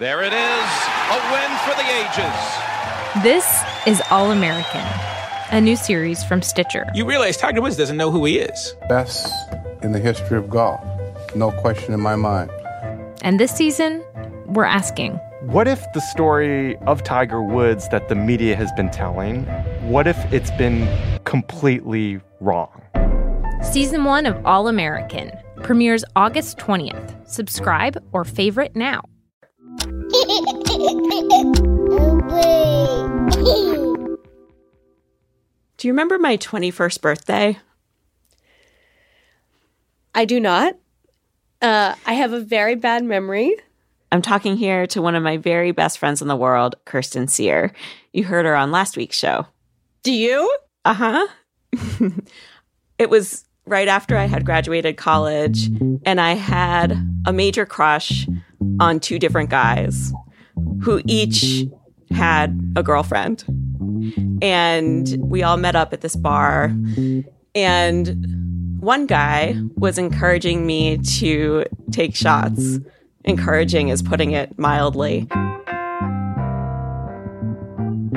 There it is, a win for the ages. This is All American, a new series from Stitcher. You realize Tiger Woods doesn't know who he is. Best in the history of golf. No question in my mind. And this season, we're asking What if the story of Tiger Woods that the media has been telling, what if it's been completely wrong? Season 1 of All American premieres August 20th. Subscribe or favorite now. Do you remember my 21st birthday? I do not. Uh, I have a very bad memory. I'm talking here to one of my very best friends in the world, Kirsten Sear. You heard her on last week's show. Do you? Uh huh. it was right after I had graduated college, and I had a major crush on two different guys who each had a girlfriend. And we all met up at this bar, and one guy was encouraging me to take shots. Encouraging is putting it mildly.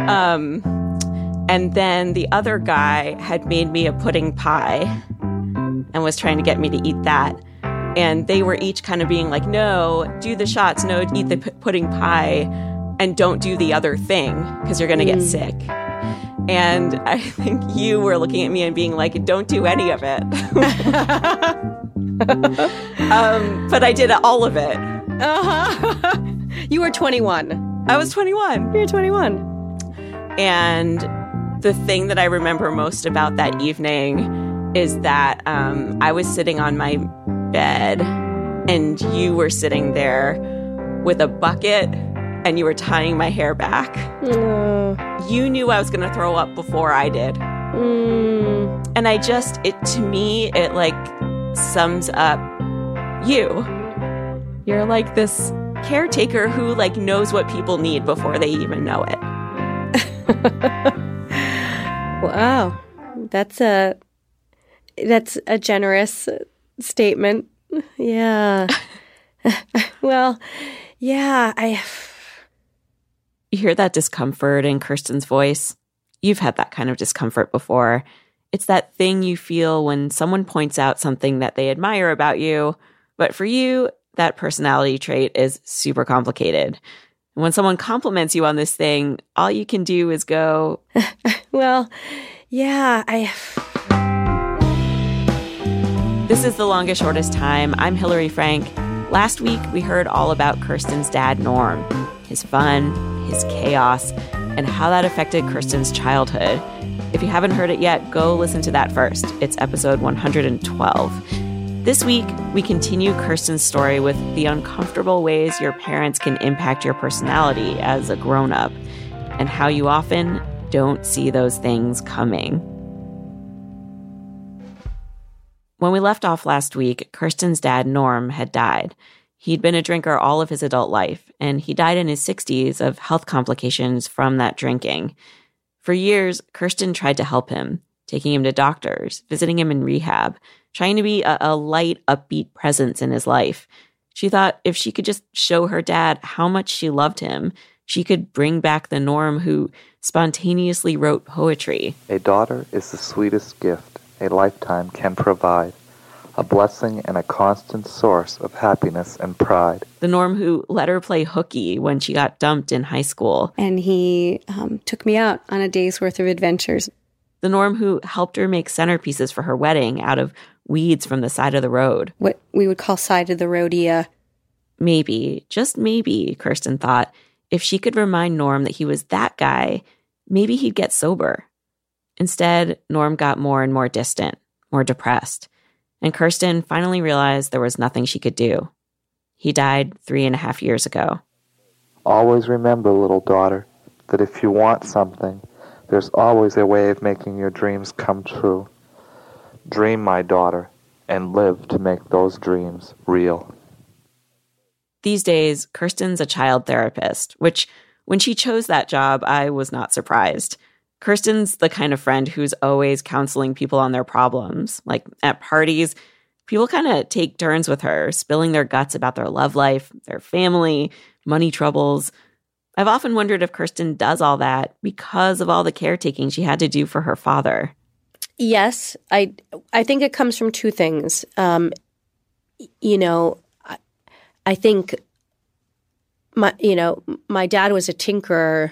Um, and then the other guy had made me a pudding pie and was trying to get me to eat that. And they were each kind of being like, no, do the shots, no, eat the p- pudding pie, and don't do the other thing because you're going to get sick. And I think you were looking at me and being like, don't do any of it. um, but I did all of it. Uh-huh. you were 21. I was 21. You're 21. And the thing that I remember most about that evening is that um, I was sitting on my bed and you were sitting there with a bucket and you were tying my hair back. You knew I was going to throw up before I did. Mm. And I just, it to me, it like sums up you. You're like this caretaker who like knows what people need before they even know it. Wow. That's a that's a generous statement. Yeah. well, yeah, I You hear that discomfort in Kirsten's voice? You've had that kind of discomfort before. It's that thing you feel when someone points out something that they admire about you, but for you, that personality trait is super complicated. And when someone compliments you on this thing, all you can do is go, well, yeah, I This is The Longest Shortest Time. I'm Hillary Frank. Last week, we heard all about Kirsten's dad, Norm, his fun, his chaos, and how that affected Kirsten's childhood. If you haven't heard it yet, go listen to that first. It's episode 112. This week, we continue Kirsten's story with the uncomfortable ways your parents can impact your personality as a grown up, and how you often don't see those things coming. When we left off last week, Kirsten's dad, Norm, had died. He'd been a drinker all of his adult life, and he died in his 60s of health complications from that drinking. For years, Kirsten tried to help him, taking him to doctors, visiting him in rehab, trying to be a, a light, upbeat presence in his life. She thought if she could just show her dad how much she loved him, she could bring back the Norm who spontaneously wrote poetry. A daughter is the sweetest gift a lifetime can provide, a blessing and a constant source of happiness and pride. The Norm who let her play hooky when she got dumped in high school. and he um, took me out on a day's worth of adventures. The Norm who helped her make centerpieces for her wedding out of weeds from the side of the road. What we would call side of the roadia. Maybe, just maybe, Kirsten thought, if she could remind Norm that he was that guy, maybe he'd get sober. Instead, Norm got more and more distant, more depressed, and Kirsten finally realized there was nothing she could do. He died three and a half years ago. Always remember, little daughter, that if you want something, there's always a way of making your dreams come true. Dream, my daughter, and live to make those dreams real. These days, Kirsten's a child therapist, which, when she chose that job, I was not surprised. Kirsten's the kind of friend who's always counseling people on their problems. Like at parties, People kind of take turns with her, spilling their guts about their love life, their family, money troubles. I've often wondered if Kirsten does all that because of all the caretaking she had to do for her father. Yes, I I think it comes from two things. Um, you know, I, I think my you know my dad was a tinkerer,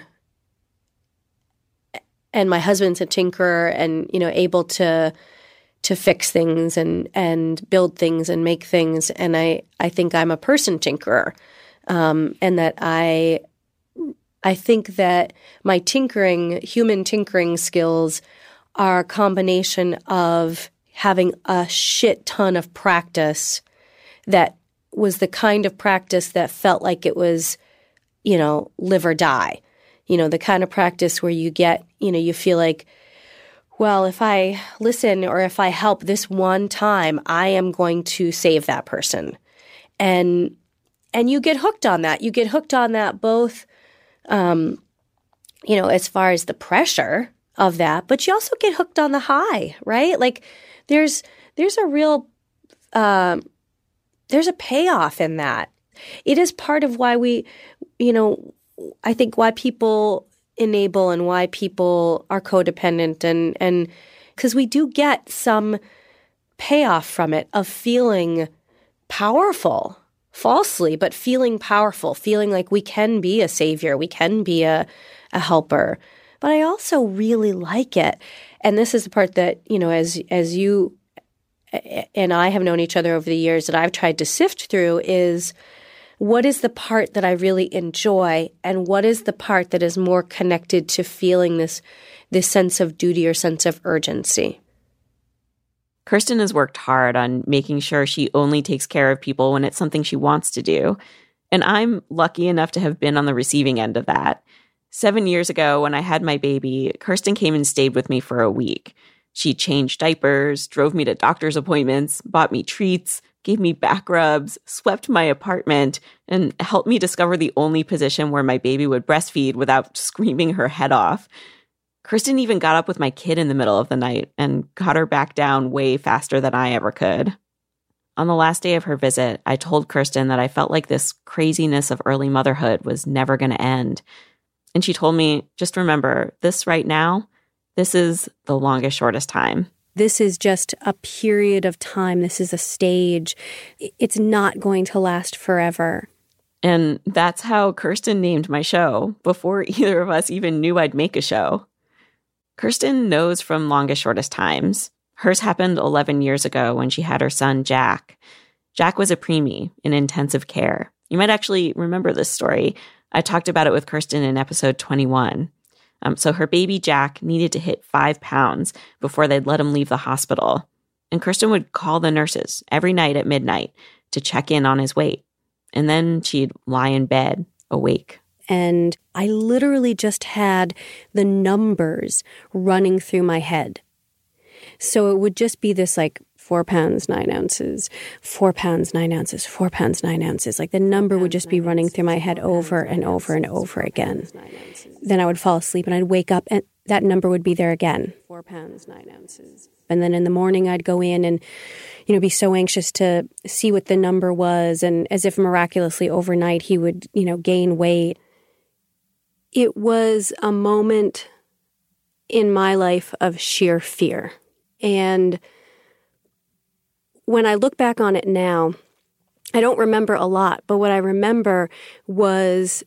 and my husband's a tinkerer, and you know able to to fix things and and build things and make things. And I I think I'm a person tinkerer, um, and that I I think that my tinkering, human tinkering skills are a combination of having a shit ton of practice that was the kind of practice that felt like it was, you know, live or die. You know, the kind of practice where you get, you know, you feel like, well, if I listen or if I help this one time, I am going to save that person. And and you get hooked on that. You get hooked on that both um, you know, as far as the pressure of that, but you also get hooked on the high, right? Like there's there's a real um, there's a payoff in that. It is part of why we, you know, I think why people enable and why people are codependent and and because we do get some payoff from it of feeling powerful falsely but feeling powerful feeling like we can be a savior we can be a a helper. But i also really like it. And this is the part that you know as as you and I have known each other over the years that I've tried to sift through is what is the part that I really enjoy and what is the part that is more connected to feeling this this sense of duty or sense of urgency. Kirsten has worked hard on making sure she only takes care of people when it's something she wants to do. And I'm lucky enough to have been on the receiving end of that. Seven years ago, when I had my baby, Kirsten came and stayed with me for a week. She changed diapers, drove me to doctor's appointments, bought me treats, gave me back rubs, swept my apartment, and helped me discover the only position where my baby would breastfeed without screaming her head off. Kirsten even got up with my kid in the middle of the night and got her back down way faster than I ever could. On the last day of her visit, I told Kirsten that I felt like this craziness of early motherhood was never going to end. And she told me, just remember, this right now this is the longest, shortest time. This is just a period of time. This is a stage. It's not going to last forever. And that's how Kirsten named my show before either of us even knew I'd make a show. Kirsten knows from longest, shortest times. Hers happened 11 years ago when she had her son, Jack. Jack was a preemie in intensive care. You might actually remember this story. I talked about it with Kirsten in episode 21. Um, so her baby Jack needed to hit five pounds before they'd let him leave the hospital. And Kirsten would call the nurses every night at midnight to check in on his weight. And then she'd lie in bed, awake. And I literally just had the numbers running through my head. So it would just be this like four pounds, nine ounces, four pounds, nine ounces, four pounds, nine ounces. Like the number would just be running through my head over and over and over again. Then I would fall asleep and I'd wake up and that number would be there again. Four pounds, nine ounces. And then in the morning I'd go in and, you know, be so anxious to see what the number was. And as if miraculously overnight he would, you know, gain weight. It was a moment in my life of sheer fear. And when I look back on it now, I don't remember a lot, but what I remember was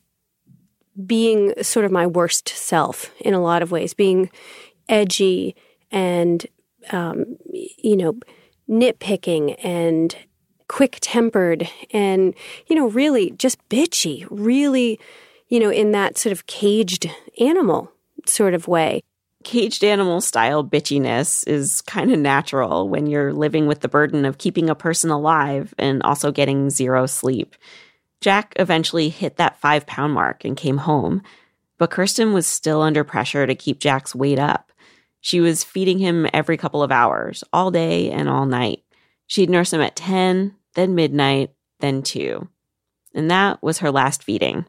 being sort of my worst self in a lot of ways, being edgy and, um, you know, nitpicking and quick tempered and, you know, really just bitchy, really, you know, in that sort of caged animal sort of way caged animal style bitchiness is kind of natural when you're living with the burden of keeping a person alive and also getting zero sleep. Jack eventually hit that five pound mark and came home, but Kirsten was still under pressure to keep Jack's weight up. She was feeding him every couple of hours, all day and all night. She'd nurse him at 10, then midnight, then 2. And that was her last feeding.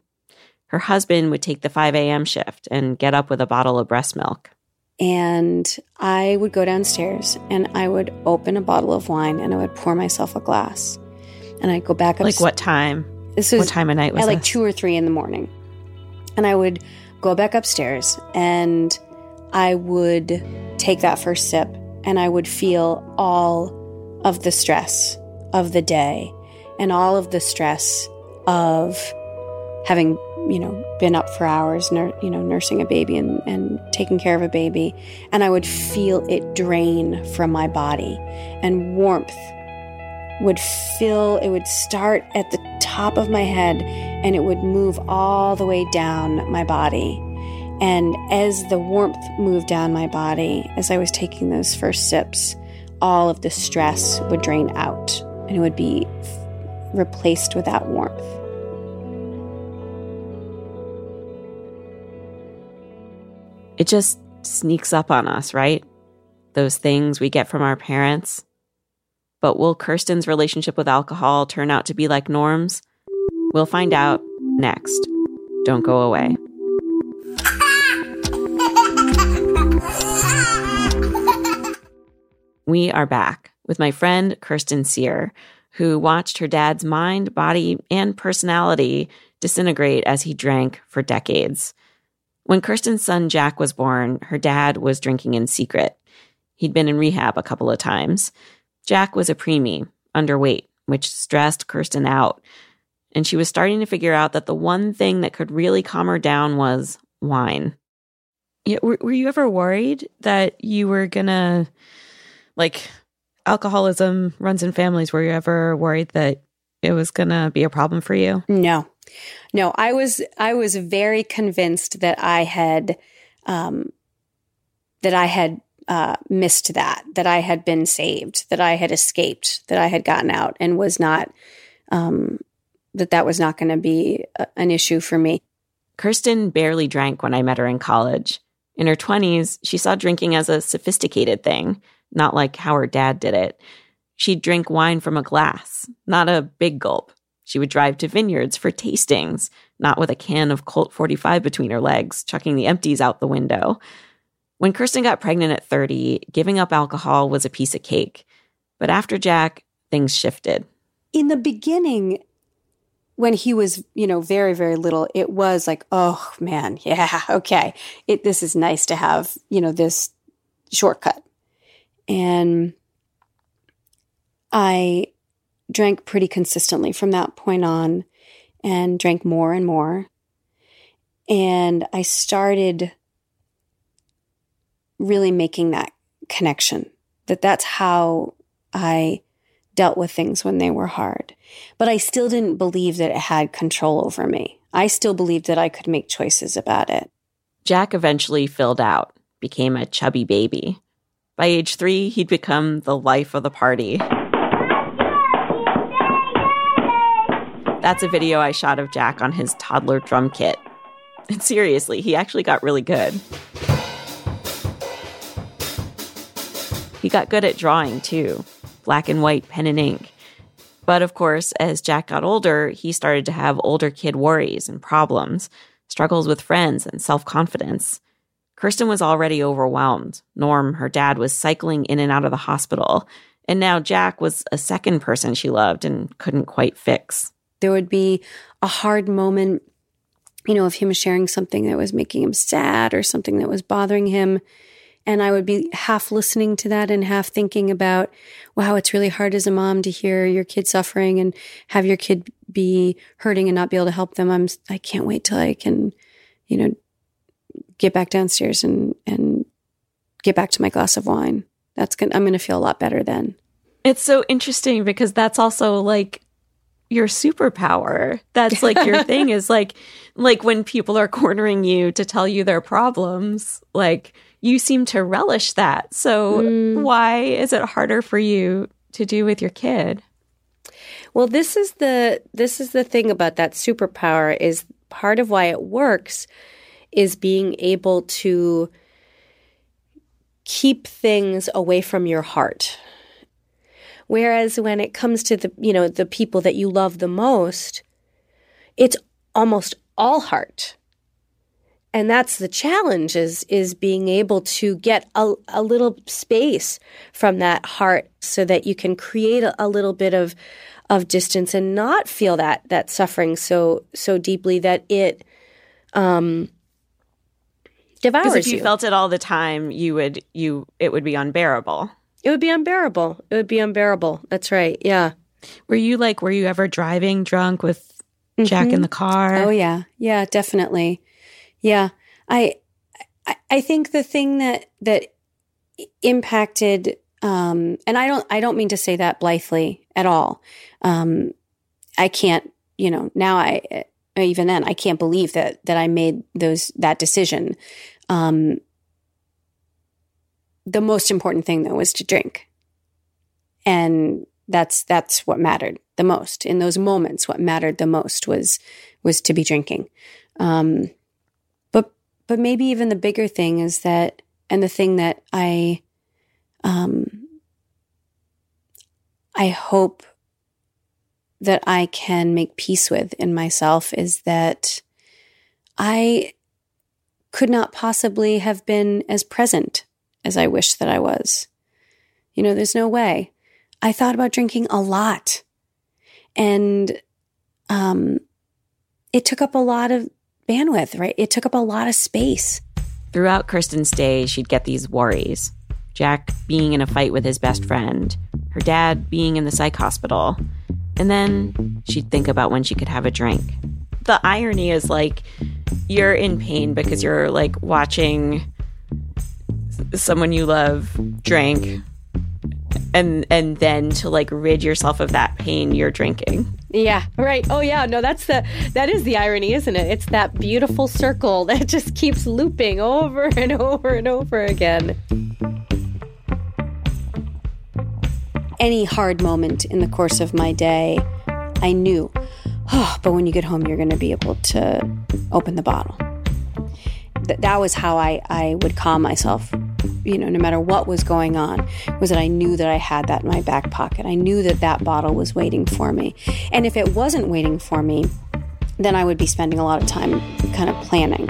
Her husband would take the 5 a.m. shift and get up with a bottle of breast milk. And I would go downstairs and I would open a bottle of wine and I would pour myself a glass. And I'd go back up. Like what time? This was what time of night was at like this? two or three in the morning. And I would go back upstairs and I would take that first sip and I would feel all of the stress of the day and all of the stress of having you know been up for hours nur- you know nursing a baby and, and taking care of a baby and i would feel it drain from my body and warmth would fill it would start at the top of my head and it would move all the way down my body. And as the warmth moved down my body as i was taking those first sips all of the stress would drain out and it would be f- replaced with that warmth It just sneaks up on us, right? Those things we get from our parents. But will Kirsten's relationship with alcohol turn out to be like Norm's? We'll find out next. Don't go away. We are back with my friend Kirsten Sear, who watched her dad's mind, body, and personality disintegrate as he drank for decades. When Kirsten's son Jack was born, her dad was drinking in secret. He'd been in rehab a couple of times. Jack was a preemie, underweight, which stressed Kirsten out. And she was starting to figure out that the one thing that could really calm her down was wine. Yeah, were, were you ever worried that you were gonna, like, alcoholism runs in families? Were you ever worried that it was gonna be a problem for you? No, no. I was I was very convinced that I had um, that I had uh, missed that, that I had been saved, that I had escaped, that I had gotten out, and was not um, that that was not going to be a, an issue for me. Kirsten barely drank when I met her in college. In her 20s, she saw drinking as a sophisticated thing, not like how her dad did it. She'd drink wine from a glass, not a big gulp. She would drive to vineyards for tastings, not with a can of Colt 45 between her legs, chucking the empties out the window. When Kirsten got pregnant at 30, giving up alcohol was a piece of cake. But after Jack, things shifted. In the beginning, when he was, you know, very, very little, it was like, oh man, yeah, okay. It, this is nice to have, you know, this shortcut. And I drank pretty consistently from that point on and drank more and more. And I started really making that connection that that's how I dealt with things when they were hard. But I still didn't believe that it had control over me. I still believed that I could make choices about it. Jack eventually filled out, became a chubby baby. By age three, he'd become the life of the party. That's a video I shot of Jack on his toddler drum kit. And seriously, he actually got really good. He got good at drawing too black and white pen and ink. But of course, as Jack got older, he started to have older kid worries and problems, struggles with friends and self confidence. Kirsten was already overwhelmed. Norm, her dad, was cycling in and out of the hospital. And now Jack was a second person she loved and couldn't quite fix. There would be a hard moment, you know, of him sharing something that was making him sad or something that was bothering him. And I would be half listening to that and half thinking about, wow, it's really hard as a mom to hear your kid suffering and have your kid be hurting and not be able to help them. I'm, I can't wait till I can, you know, get back downstairs and, and get back to my glass of wine. That's to, I'm going to feel a lot better then. It's so interesting because that's also like your superpower. That's like your thing is like like when people are cornering you to tell you their problems, like you seem to relish that. So Mm. why is it harder for you to do with your kid? Well, this is the this is the thing about that superpower is part of why it works is being able to keep things away from your heart. Whereas when it comes to the, you know, the people that you love the most, it's almost all heart. and that's the challenge is is being able to get a, a little space from that heart so that you can create a, a little bit of of distance and not feel that that suffering so so deeply that it um devours Because if you, you. felt it all the time, you would you it would be unbearable. It would be unbearable. It would be unbearable. That's right. Yeah. Were you like were you ever driving drunk with Jack in the car? Oh yeah, yeah, definitely. Yeah, I, I, I think the thing that that impacted, um, and I don't, I don't mean to say that blithely at all. Um, I can't, you know, now I, even then, I can't believe that that I made those that decision. Um, the most important thing though was to drink, and that's that's what mattered the most in those moments. What mattered the most was was to be drinking. Um, but but maybe even the bigger thing is that, and the thing that I, um, I hope that I can make peace with in myself is that I could not possibly have been as present as I wish that I was. You know, there's no way. I thought about drinking a lot. And um, it took up a lot of bandwidth, right? It took up a lot of space. Throughout Kirsten's day, she'd get these worries. Jack being in a fight with his best friend, her dad being in the psych hospital. And then she'd think about when she could have a drink. The irony is like you're in pain because you're like watching someone you love drink mm-hmm. and and then to like rid yourself of that pain you're drinking. Yeah, right. Oh yeah, no, that's the that is the irony, isn't it? It's that beautiful circle that just keeps looping over and over and over again. Any hard moment in the course of my day, I knew, oh, but when you get home, you're going to be able to open the bottle. Th- that was how I, I would calm myself, you know, no matter what was going on, was that I knew that I had that in my back pocket. I knew that that bottle was waiting for me. And if it wasn't waiting for me, then I would be spending a lot of time kind of planning.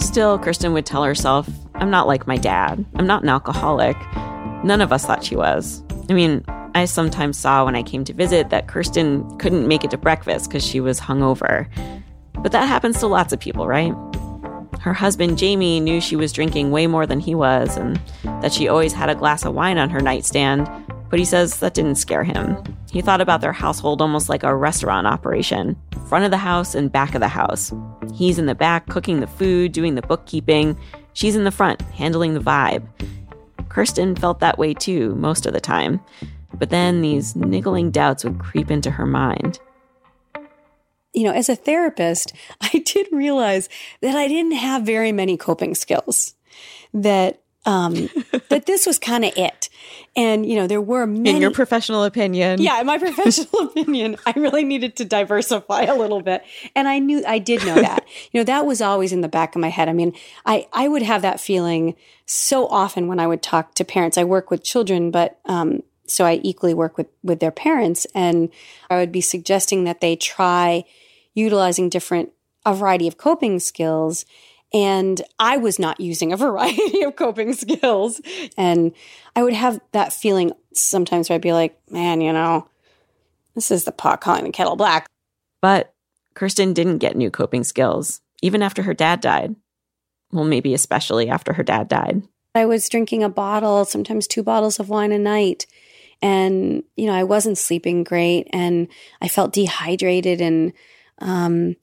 Still, Kirsten would tell herself, I'm not like my dad. I'm not an alcoholic. None of us thought she was. I mean, I sometimes saw when I came to visit that Kirsten couldn't make it to breakfast because she was hungover. But that happens to lots of people, right? Her husband, Jamie, knew she was drinking way more than he was and that she always had a glass of wine on her nightstand, but he says that didn't scare him. He thought about their household almost like a restaurant operation front of the house and back of the house. He's in the back cooking the food, doing the bookkeeping. She's in the front, handling the vibe. Kirsten felt that way too, most of the time. But then these niggling doubts would creep into her mind. You know, as a therapist, I did realize that I didn't have very many coping skills. That um that this was kind of it. And you know, there were many In your professional opinion. Yeah, in my professional opinion, I really needed to diversify a little bit. And I knew I did know that. You know, that was always in the back of my head. I mean, I I would have that feeling so often when I would talk to parents. I work with children, but um so I equally work with with their parents and I would be suggesting that they try utilizing different a variety of coping skills and I was not using a variety of coping skills. And I would have that feeling sometimes where I'd be like, man, you know, this is the pot calling the kettle black. But Kirsten didn't get new coping skills, even after her dad died. Well, maybe especially after her dad died. I was drinking a bottle, sometimes two bottles of wine a night. And, you know, I wasn't sleeping great and I felt dehydrated and um,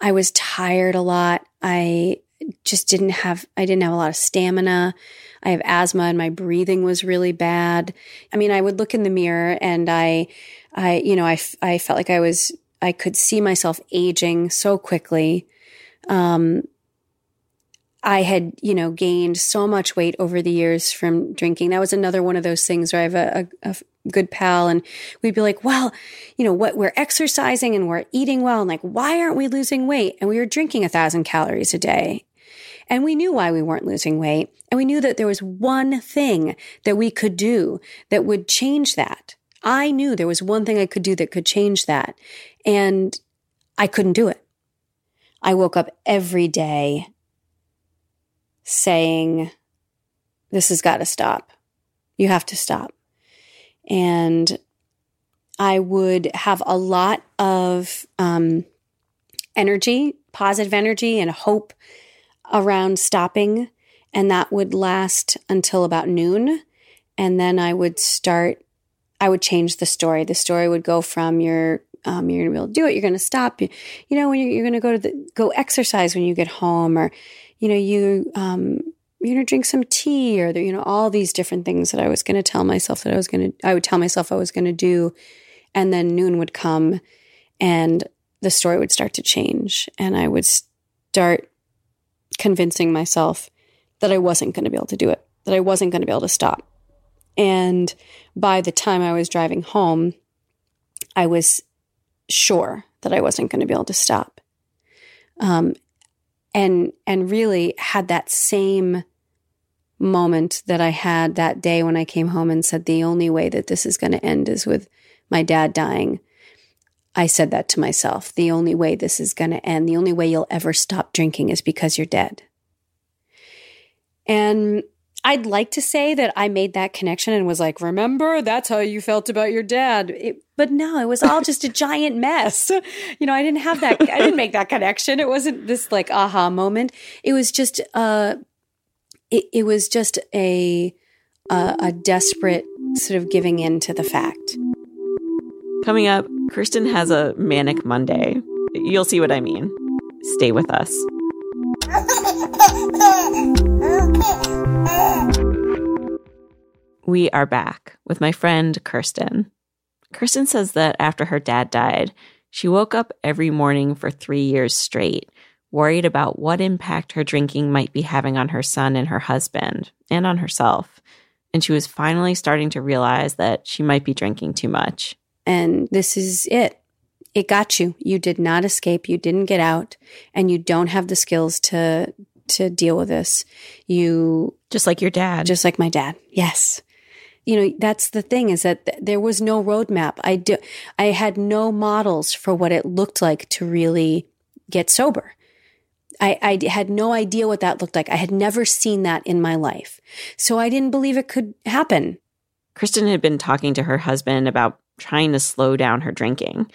I was tired a lot. I just didn't have I didn't have a lot of stamina. I have asthma and my breathing was really bad. I mean, I would look in the mirror and I I you know, I I felt like I was I could see myself aging so quickly. Um I had, you know, gained so much weight over the years from drinking. That was another one of those things where I have a, a, a, good pal and we'd be like, well, you know, what we're exercising and we're eating well. And like, why aren't we losing weight? And we were drinking a thousand calories a day. And we knew why we weren't losing weight. And we knew that there was one thing that we could do that would change that. I knew there was one thing I could do that could change that. And I couldn't do it. I woke up every day saying, This has got to stop. You have to stop. And I would have a lot of um, energy, positive energy, and hope around stopping. And that would last until about noon. And then I would start, I would change the story. The story would go from you're, um, you're gonna be able to do it. You're gonna stop. You, you know, when you're, you're gonna go to the, go exercise when you get home, or you know, you um, you're gonna drink some tea, or the, you know, all these different things that I was gonna tell myself that I was gonna, I would tell myself I was gonna do, and then noon would come, and the story would start to change, and I would start convincing myself that I wasn't going to be able to do it, that I wasn't going to be able to stop. And by the time I was driving home, I was sure that I wasn't going to be able to stop. Um, and and really had that same moment that I had that day when I came home and said the only way that this is going to end is with my dad dying. I said that to myself. The only way this is going to end, the only way you'll ever stop drinking is because you're dead. And I'd like to say that I made that connection and was like, remember, that's how you felt about your dad. It, but no, it was all just a giant mess. You know, I didn't have that, I didn't make that connection. It wasn't this like aha moment. It was just, uh, it, it was just a, a, a desperate sort of giving in to the fact. Coming up, Kirsten has a manic Monday. You'll see what I mean. Stay with us. We are back with my friend Kirsten. Kirsten says that after her dad died, she woke up every morning for three years straight, worried about what impact her drinking might be having on her son and her husband, and on herself. And she was finally starting to realize that she might be drinking too much. And this is it. It got you. You did not escape. You didn't get out, and you don't have the skills to to deal with this. You just like your dad, just like my dad. Yes. You know, that's the thing is that th- there was no roadmap. I do, I had no models for what it looked like to really get sober. I, I had no idea what that looked like. I had never seen that in my life. So I didn't believe it could happen. Kirsten had been talking to her husband about trying to slow down her drinking.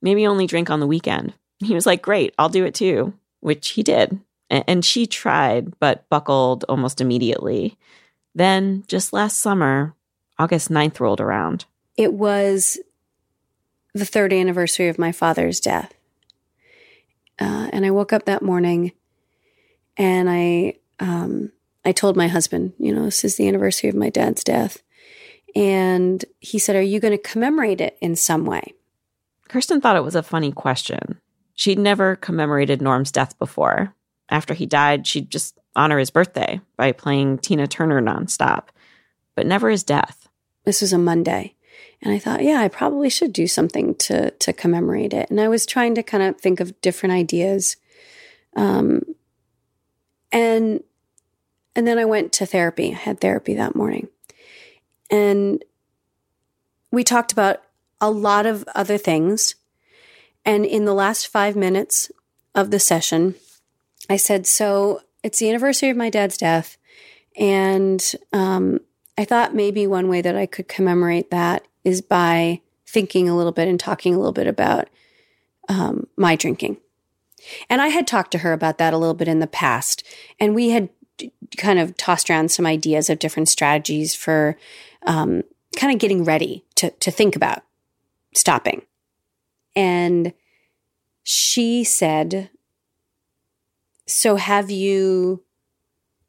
Maybe only drink on the weekend. He was like, Great, I'll do it too, which he did. And she tried, but buckled almost immediately. Then, just last summer, August 9th rolled around. It was the third anniversary of my father's death. Uh, and I woke up that morning and I, um, I told my husband, you know, this is the anniversary of my dad's death. And he said, Are you going to commemorate it in some way? Kirsten thought it was a funny question. She'd never commemorated Norm's death before. After he died, she'd just honor his birthday by playing Tina Turner nonstop, but never his death. This was a Monday. And I thought, yeah, I probably should do something to to commemorate it. And I was trying to kind of think of different ideas. Um, and and then I went to therapy. I had therapy that morning. And we talked about a lot of other things. And in the last five minutes of the session, I said, So it's the anniversary of my dad's death. And um, I thought maybe one way that I could commemorate that is by thinking a little bit and talking a little bit about um, my drinking. And I had talked to her about that a little bit in the past. And we had kind of tossed around some ideas of different strategies for um, kind of getting ready to, to think about stopping. And she said, So have you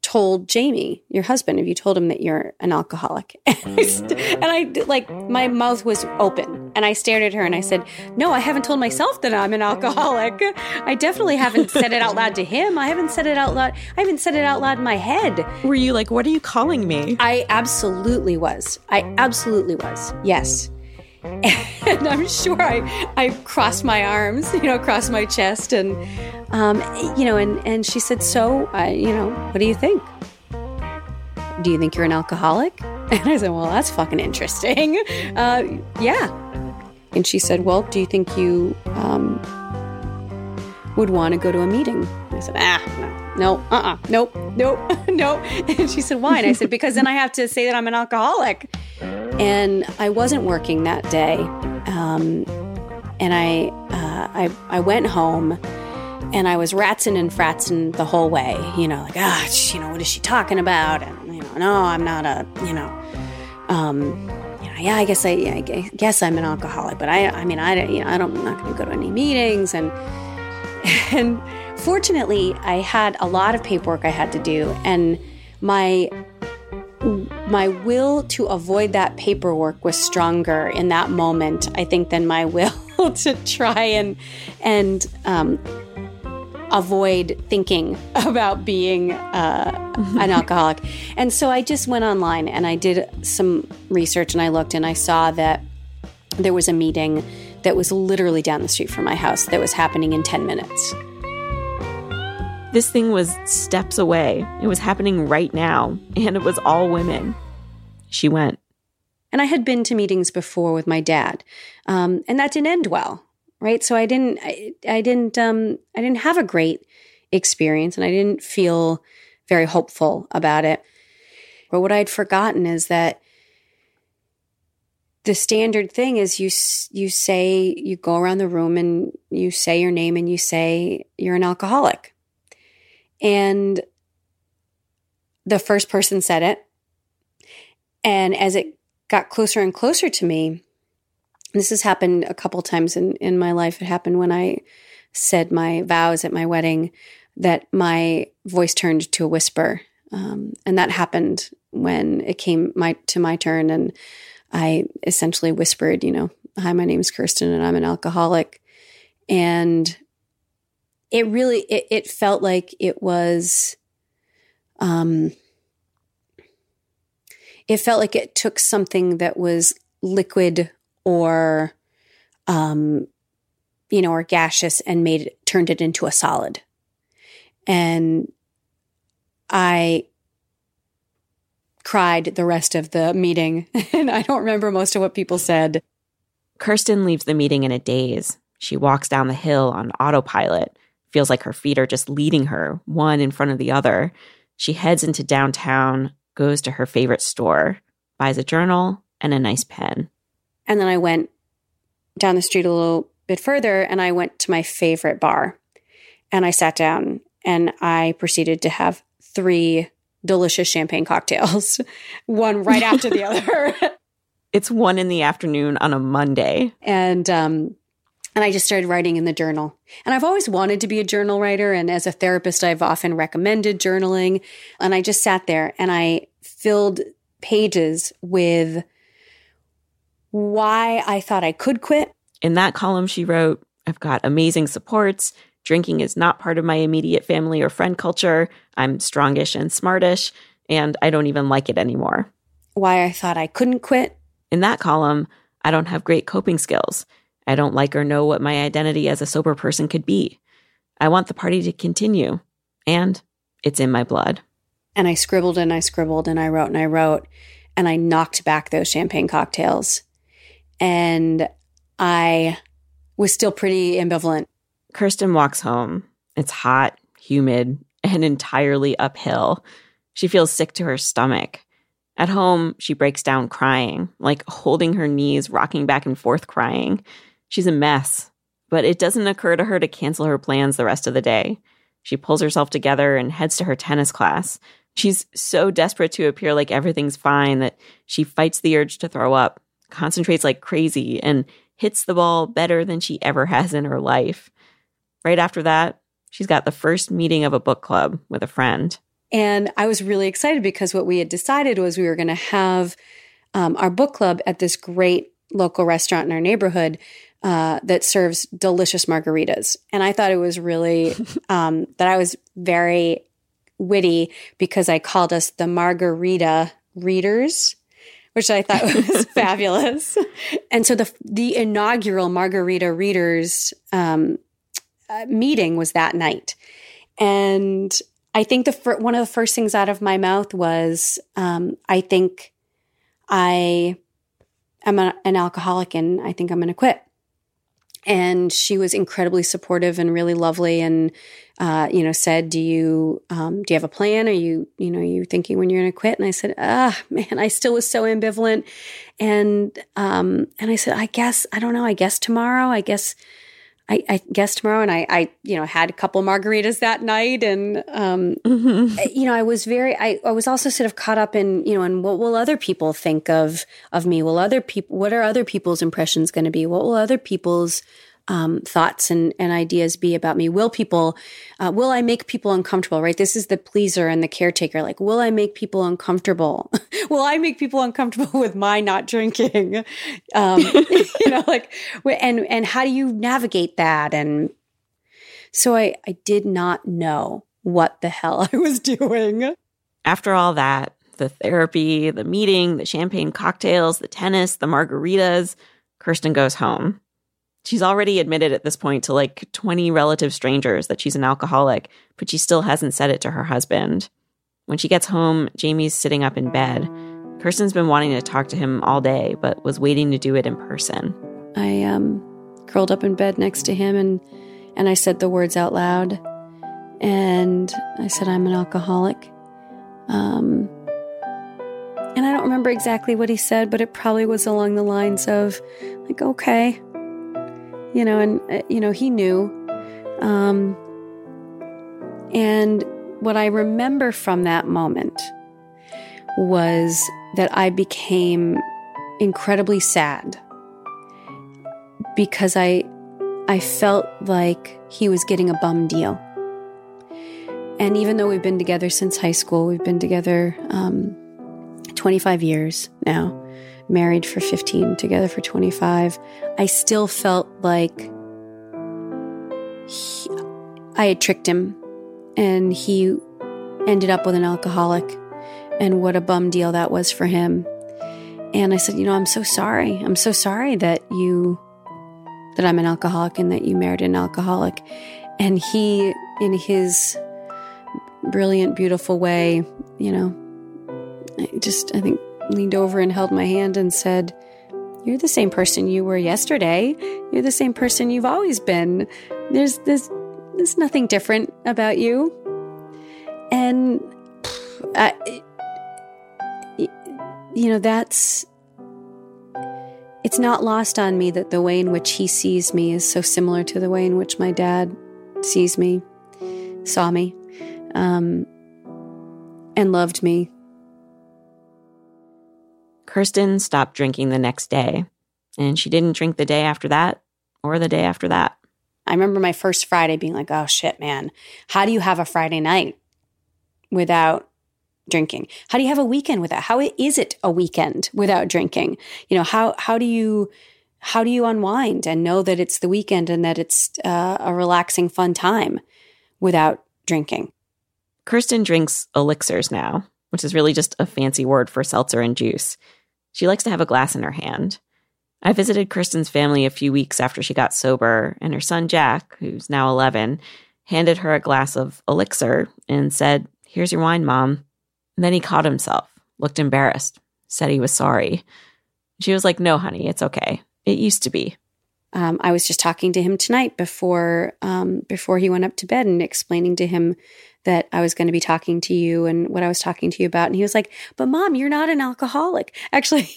told Jamie, your husband, have you told him that you're an alcoholic? and I, like, my mouth was open and I stared at her and I said, No, I haven't told myself that I'm an alcoholic. I definitely haven't said it out loud to him. I haven't said it out loud. I haven't said it out loud in my head. Were you like, What are you calling me? I absolutely was. I absolutely was. Yes. And I'm sure I, I crossed my arms, you know, across my chest, and um, you know, and and she said, "So, uh, you know, what do you think? Do you think you're an alcoholic?" And I said, "Well, that's fucking interesting. Uh, yeah." And she said, "Well, do you think you um, would want to go to a meeting. I said, ah, no, no, uh uh, nope, nope, nope. And she said, why? And I said, because then I have to say that I'm an alcoholic. And I wasn't working that day. Um, and I, uh, I, I went home and I was ratzing and fratzing the whole way, you know, like, ah, you know, what is she talking about? And, you know, no, I'm not a, you know, um, you know, yeah, I guess I, I guess I'm an alcoholic, but I, I mean, I, you know, I don't, I'm not going to go to any meetings. And, and fortunately, I had a lot of paperwork I had to do. And my, my will to avoid that paperwork was stronger in that moment, I think, than my will to try and, and, um, avoid thinking about being uh, an alcoholic. And so I just went online and I did some research and I looked and I saw that there was a meeting that was literally down the street from my house that was happening in 10 minutes. This thing was steps away. It was happening right now, and it was all women. She went. And I had been to meetings before with my dad, um, and that didn't end well right? So I didn't, I, I didn't, um, I didn't have a great experience, and I didn't feel very hopeful about it. But what I'd forgotten is that the standard thing is you you say you go around the room and you say your name and you say you're an alcoholic. And the first person said it. And as it got closer and closer to me, this has happened a couple times in, in my life. It happened when I said my vows at my wedding that my voice turned to a whisper. Um, and that happened when it came my to my turn and I essentially whispered, you know, hi, my name is Kirsten and I'm an alcoholic. And it really it, it felt like it was um it felt like it took something that was liquid or um, you know, or gaseous and made it turned it into a solid. And I cried the rest of the meeting, and I don't remember most of what people said. Kirsten leaves the meeting in a daze. She walks down the hill on autopilot, feels like her feet are just leading her, one in front of the other. She heads into downtown, goes to her favorite store, buys a journal and a nice pen. And then I went down the street a little bit further and I went to my favorite bar. And I sat down and I proceeded to have three delicious champagne cocktails, one right after the other. It's one in the afternoon on a Monday. And um and I just started writing in the journal. And I've always wanted to be a journal writer and as a therapist I've often recommended journaling and I just sat there and I filled pages with why I thought I could quit. In that column, she wrote, I've got amazing supports. Drinking is not part of my immediate family or friend culture. I'm strongish and smartish, and I don't even like it anymore. Why I thought I couldn't quit. In that column, I don't have great coping skills. I don't like or know what my identity as a sober person could be. I want the party to continue, and it's in my blood. And I scribbled and I scribbled and I wrote and I wrote, and I knocked back those champagne cocktails and I was still pretty ambivalent. Kirsten walks home. It's hot, humid, and entirely uphill. She feels sick to her stomach. At home, she breaks down crying, like holding her knees, rocking back and forth, crying. She's a mess, but it doesn't occur to her to cancel her plans the rest of the day. She pulls herself together and heads to her tennis class. She's so desperate to appear like everything's fine that she fights the urge to throw up concentrates like crazy, and hits the ball better than she ever has in her life. Right after that, she's got the first meeting of a book club with a friend. And I was really excited because what we had decided was we were going to have um, our book club at this great local restaurant in our neighborhood uh, that serves delicious margaritas. And I thought it was really um, that I was very witty because I called us the margarita readers which I thought was fabulous. And so the the inaugural Margarita Readers um, uh, meeting was that night, and I think the fir- one of the first things out of my mouth was, um, "I think I am a, an alcoholic, and I think I'm going to quit." And she was incredibly supportive and really lovely and uh, you know said do you um, do you have a plan? Are you you know you thinking when you're going to quit? And i said ah man i still was so ambivalent. And um, and i said i guess i don't know i guess tomorrow i guess I, I, guess tomorrow, and I, I, you know, had a couple margaritas that night, and um, mm-hmm. you know, I was very, I, I was also sort of caught up in, you know, and what will other people think of of me? Will other people, what are other people's impressions going to be? What will other people's um, thoughts and, and ideas be about me? Will people, uh, will I make people uncomfortable? Right? This is the pleaser and the caretaker. Like, will I make people uncomfortable? will I make people uncomfortable with my not drinking? Um, you know, like, and and how do you navigate that? And so I I did not know what the hell I was doing. After all that, the therapy, the meeting, the champagne cocktails, the tennis, the margaritas, Kirsten goes home. She's already admitted at this point to like 20 relative strangers that she's an alcoholic, but she still hasn't said it to her husband. When she gets home, Jamie's sitting up in bed. Kirsten's been wanting to talk to him all day, but was waiting to do it in person. I um, curled up in bed next to him and, and I said the words out loud. And I said, I'm an alcoholic. Um, and I don't remember exactly what he said, but it probably was along the lines of, like, okay, you know, and, uh, you know, he knew. Um, and what I remember from that moment was that I became incredibly sad because I I felt like he was getting a bum deal. And even though we've been together since high school, we've been together um, 25 years now married for 15, together for 25, I still felt like he, I had tricked him and he ended up with an alcoholic and what a bum deal that was for him. And I said, you know, I'm so sorry. I'm so sorry that you that I'm an alcoholic and that you married an alcoholic. And he in his brilliant beautiful way, you know, just I think leaned over and held my hand and said, You're the same person you were yesterday. You're the same person you've always been. There's there's there's nothing different about you. And I, you know, that's it's not lost on me that the way in which he sees me is so similar to the way in which my dad sees me, saw me, um, and loved me Kirsten stopped drinking the next day, and she didn't drink the day after that or the day after that. I remember my first Friday being like, oh shit, man, how do you have a Friday night without drinking? How do you have a weekend without? How is it a weekend without drinking? You know, how, how do you, how do you unwind and know that it's the weekend and that it's uh, a relaxing, fun time without drinking? Kirsten drinks elixirs now, which is really just a fancy word for seltzer and juice. She likes to have a glass in her hand. I visited Kirsten's family a few weeks after she got sober, and her son Jack, who's now 11, handed her a glass of elixir and said, Here's your wine, Mom. And then he caught himself, looked embarrassed, said he was sorry. She was like, No, honey, it's okay. It used to be. Um, I was just talking to him tonight before um, before he went up to bed and explaining to him that I was going to be talking to you and what I was talking to you about. And he was like, But mom, you're not an alcoholic. Actually,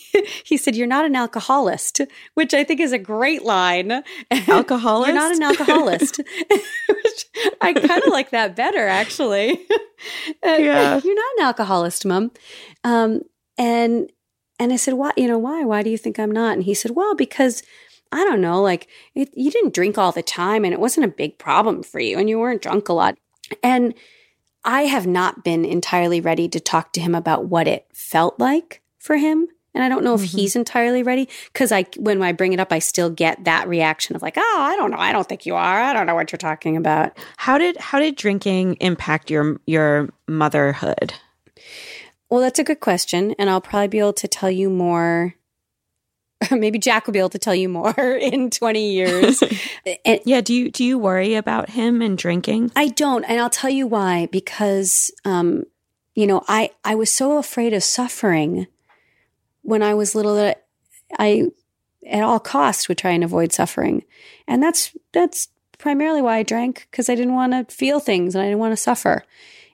he said, You're not an alcoholist, which I think is a great line. Alcoholist? you're not an alcoholist. I kind of like that better, actually. yeah. You're not an alcoholist, mom. Um, and and I said, Why, you know, why? Why do you think I'm not? And he said, Well, because I don't know, like it, you didn't drink all the time and it wasn't a big problem for you and you weren't drunk a lot. And I have not been entirely ready to talk to him about what it felt like for him. And I don't know if mm-hmm. he's entirely ready because I, when I bring it up, I still get that reaction of like, oh, I don't know, I don't think you are, I don't know what you're talking about. How did how did drinking impact your your motherhood? Well, that's a good question, and I'll probably be able to tell you more maybe Jack will be able to tell you more in 20 years. and, yeah, do you do you worry about him and drinking? I don't, and I'll tell you why because um you know, I I was so afraid of suffering when I was little that I at all costs would try and avoid suffering. And that's that's primarily why I drank because I didn't want to feel things and I didn't want to suffer.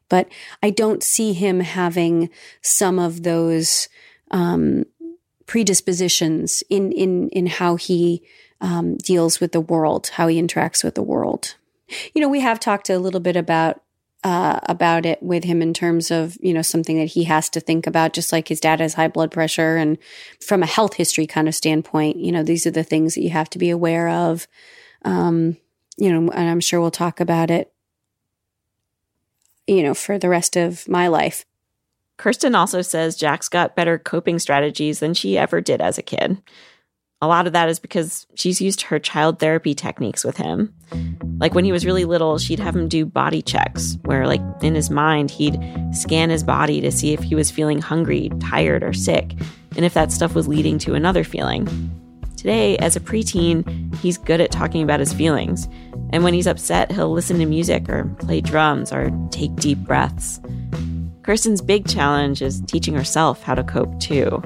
But I don't see him having some of those um, predispositions in in in how he um, deals with the world, how he interacts with the world. You know, we have talked a little bit about uh, about it with him in terms of you know something that he has to think about just like his dad has high blood pressure. And from a health history kind of standpoint you know these are the things that you have to be aware of. Um, you know and i'm sure we'll talk about it you know for the rest of my life kirsten also says jack's got better coping strategies than she ever did as a kid a lot of that is because she's used her child therapy techniques with him. Like when he was really little, she'd have him do body checks, where, like, in his mind, he'd scan his body to see if he was feeling hungry, tired, or sick, and if that stuff was leading to another feeling. Today, as a preteen, he's good at talking about his feelings. And when he's upset, he'll listen to music or play drums or take deep breaths. Kirsten's big challenge is teaching herself how to cope too.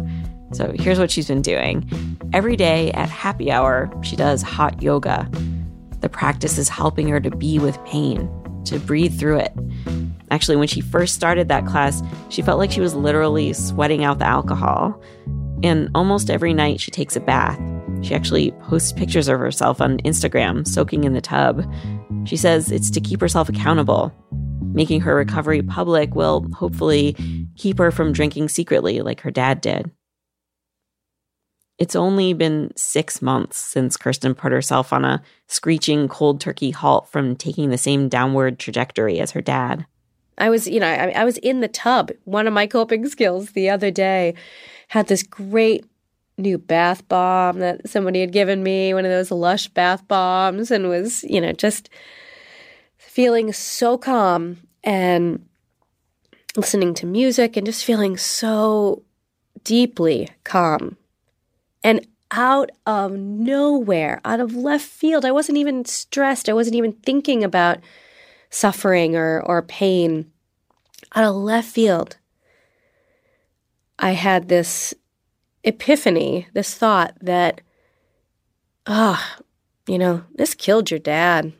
So here's what she's been doing. Every day at happy hour, she does hot yoga. The practice is helping her to be with pain, to breathe through it. Actually, when she first started that class, she felt like she was literally sweating out the alcohol. And almost every night, she takes a bath. She actually posts pictures of herself on Instagram, soaking in the tub. She says it's to keep herself accountable. Making her recovery public will hopefully keep her from drinking secretly like her dad did. It's only been six months since Kirsten put herself on a screeching cold turkey halt from taking the same downward trajectory as her dad. I was, you know, I, I was in the tub. One of my coping skills the other day had this great new bath bomb that somebody had given me, one of those lush bath bombs, and was, you know, just feeling so calm and listening to music and just feeling so deeply calm and out of nowhere, out of left field, I wasn't even stressed. I wasn't even thinking about suffering or, or pain. Out of left field, I had this epiphany, this thought that, oh, you know, this killed your dad.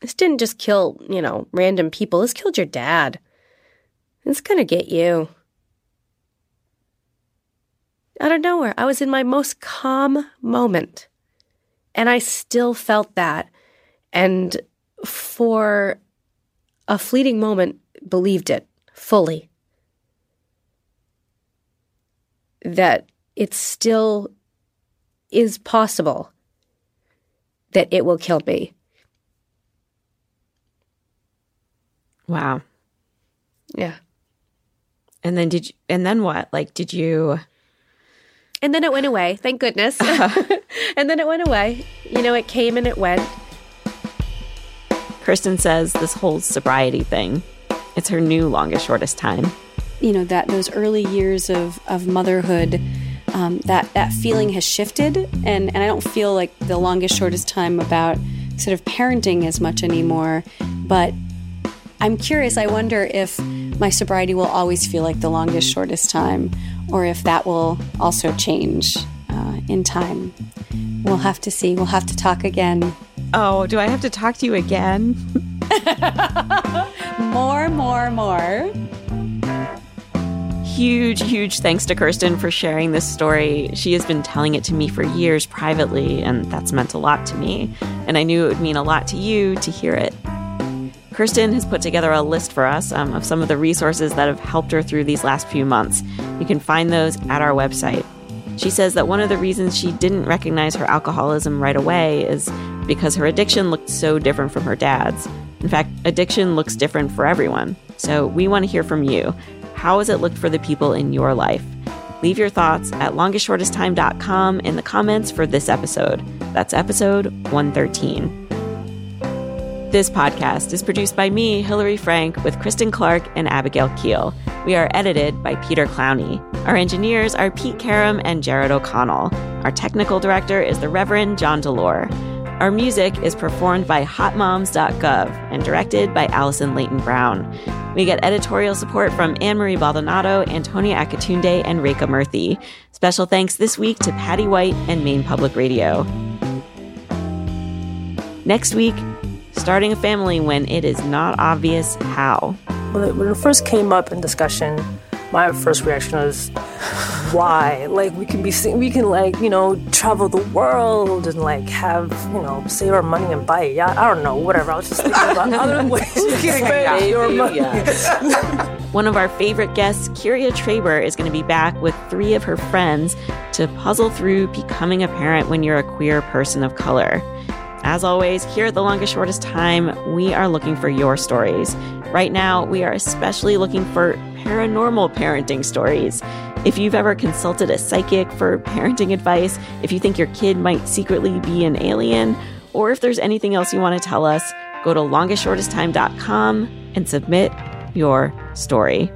This didn't just kill, you know, random people. This killed your dad. It's to get you out of nowhere. I was in my most calm moment. And I still felt that. And for a fleeting moment, believed it fully. That it still is possible that it will kill me. Wow. Yeah. And then did you, and then what? Like, did you and then it went away, thank goodness. and then it went away. You know, it came and it went. Kirsten says this whole sobriety thing, it's her new longest, shortest time. You know, that those early years of, of motherhood, um, that, that feeling has shifted. And, and I don't feel like the longest, shortest time about sort of parenting as much anymore. But I'm curious, I wonder if my sobriety will always feel like the longest, shortest time, or if that will also change uh, in time. We'll have to see. We'll have to talk again. Oh, do I have to talk to you again? more, more, more. Huge, huge thanks to Kirsten for sharing this story. She has been telling it to me for years privately, and that's meant a lot to me. And I knew it would mean a lot to you to hear it. Kirsten has put together a list for us um, of some of the resources that have helped her through these last few months. You can find those at our website. She says that one of the reasons she didn't recognize her alcoholism right away is because her addiction looked so different from her dad's. In fact, addiction looks different for everyone. So we want to hear from you. How has it looked for the people in your life? Leave your thoughts at longestshortesttime.com in the comments for this episode. That's episode 113. This podcast is produced by me, Hillary Frank, with Kristen Clark and Abigail Keel. We are edited by Peter Clowney. Our engineers are Pete Karam and Jared O'Connell. Our technical director is the Reverend John Delore. Our music is performed by hotmoms.gov and directed by Allison Leyton Brown. We get editorial support from Anne Marie Baldonado, Antonia Akatunde, and Rekha Murthy. Special thanks this week to Patty White and Maine Public Radio. Next week, starting a family when it is not obvious how. When it, when it first came up in discussion, my first reaction was, why? Like we can be, we can like you know travel the world and like have you know save our money and buy a yacht. I don't know, whatever. I was just thinking about other ways to spend your money. One of our favorite guests, Kyria Traber, is going to be back with three of her friends to puzzle through becoming a parent when you're a queer person of color. As always, here at The Longest Shortest Time, we are looking for your stories. Right now, we are especially looking for paranormal parenting stories. If you've ever consulted a psychic for parenting advice, if you think your kid might secretly be an alien, or if there's anything else you want to tell us, go to longestshortesttime.com and submit your story.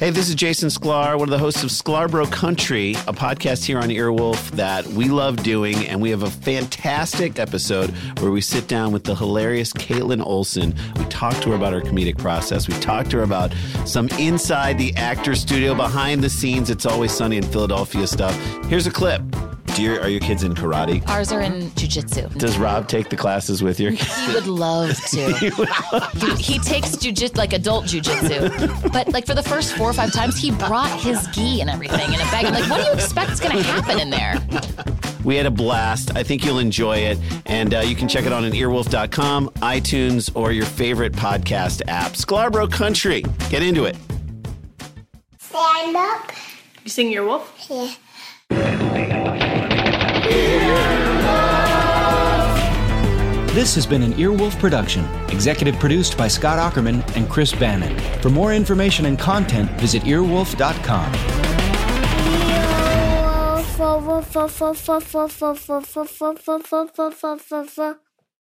Hey, this is Jason Sklar, one of the hosts of Sklarbro Country, a podcast here on Earwolf that we love doing. And we have a fantastic episode where we sit down with the hilarious Kaitlin Olson. We talk to her about her comedic process. We talk to her about some inside the actor studio, behind the scenes. It's always sunny in Philadelphia stuff. Here's a clip. Do your, are your kids in karate? Ours are in jujitsu. Does Rob take the classes with you? He would love to. he, would love to. he, he takes jujitsu, like adult jujitsu. but like for the first four or five times, he brought his gi and everything in a bag. I'm like, what do you expect is going to happen in there? We had a blast. I think you'll enjoy it. And uh, you can check it out on earwolf.com, iTunes, or your favorite podcast app. Sklarbro Country. Get into it. Stand up. You sing Earwolf? Yeah. This has been an Earwolf production, executive produced by Scott Aukerman and Chris Bannon. For more information and content, visit earwolf.com. Earwolf.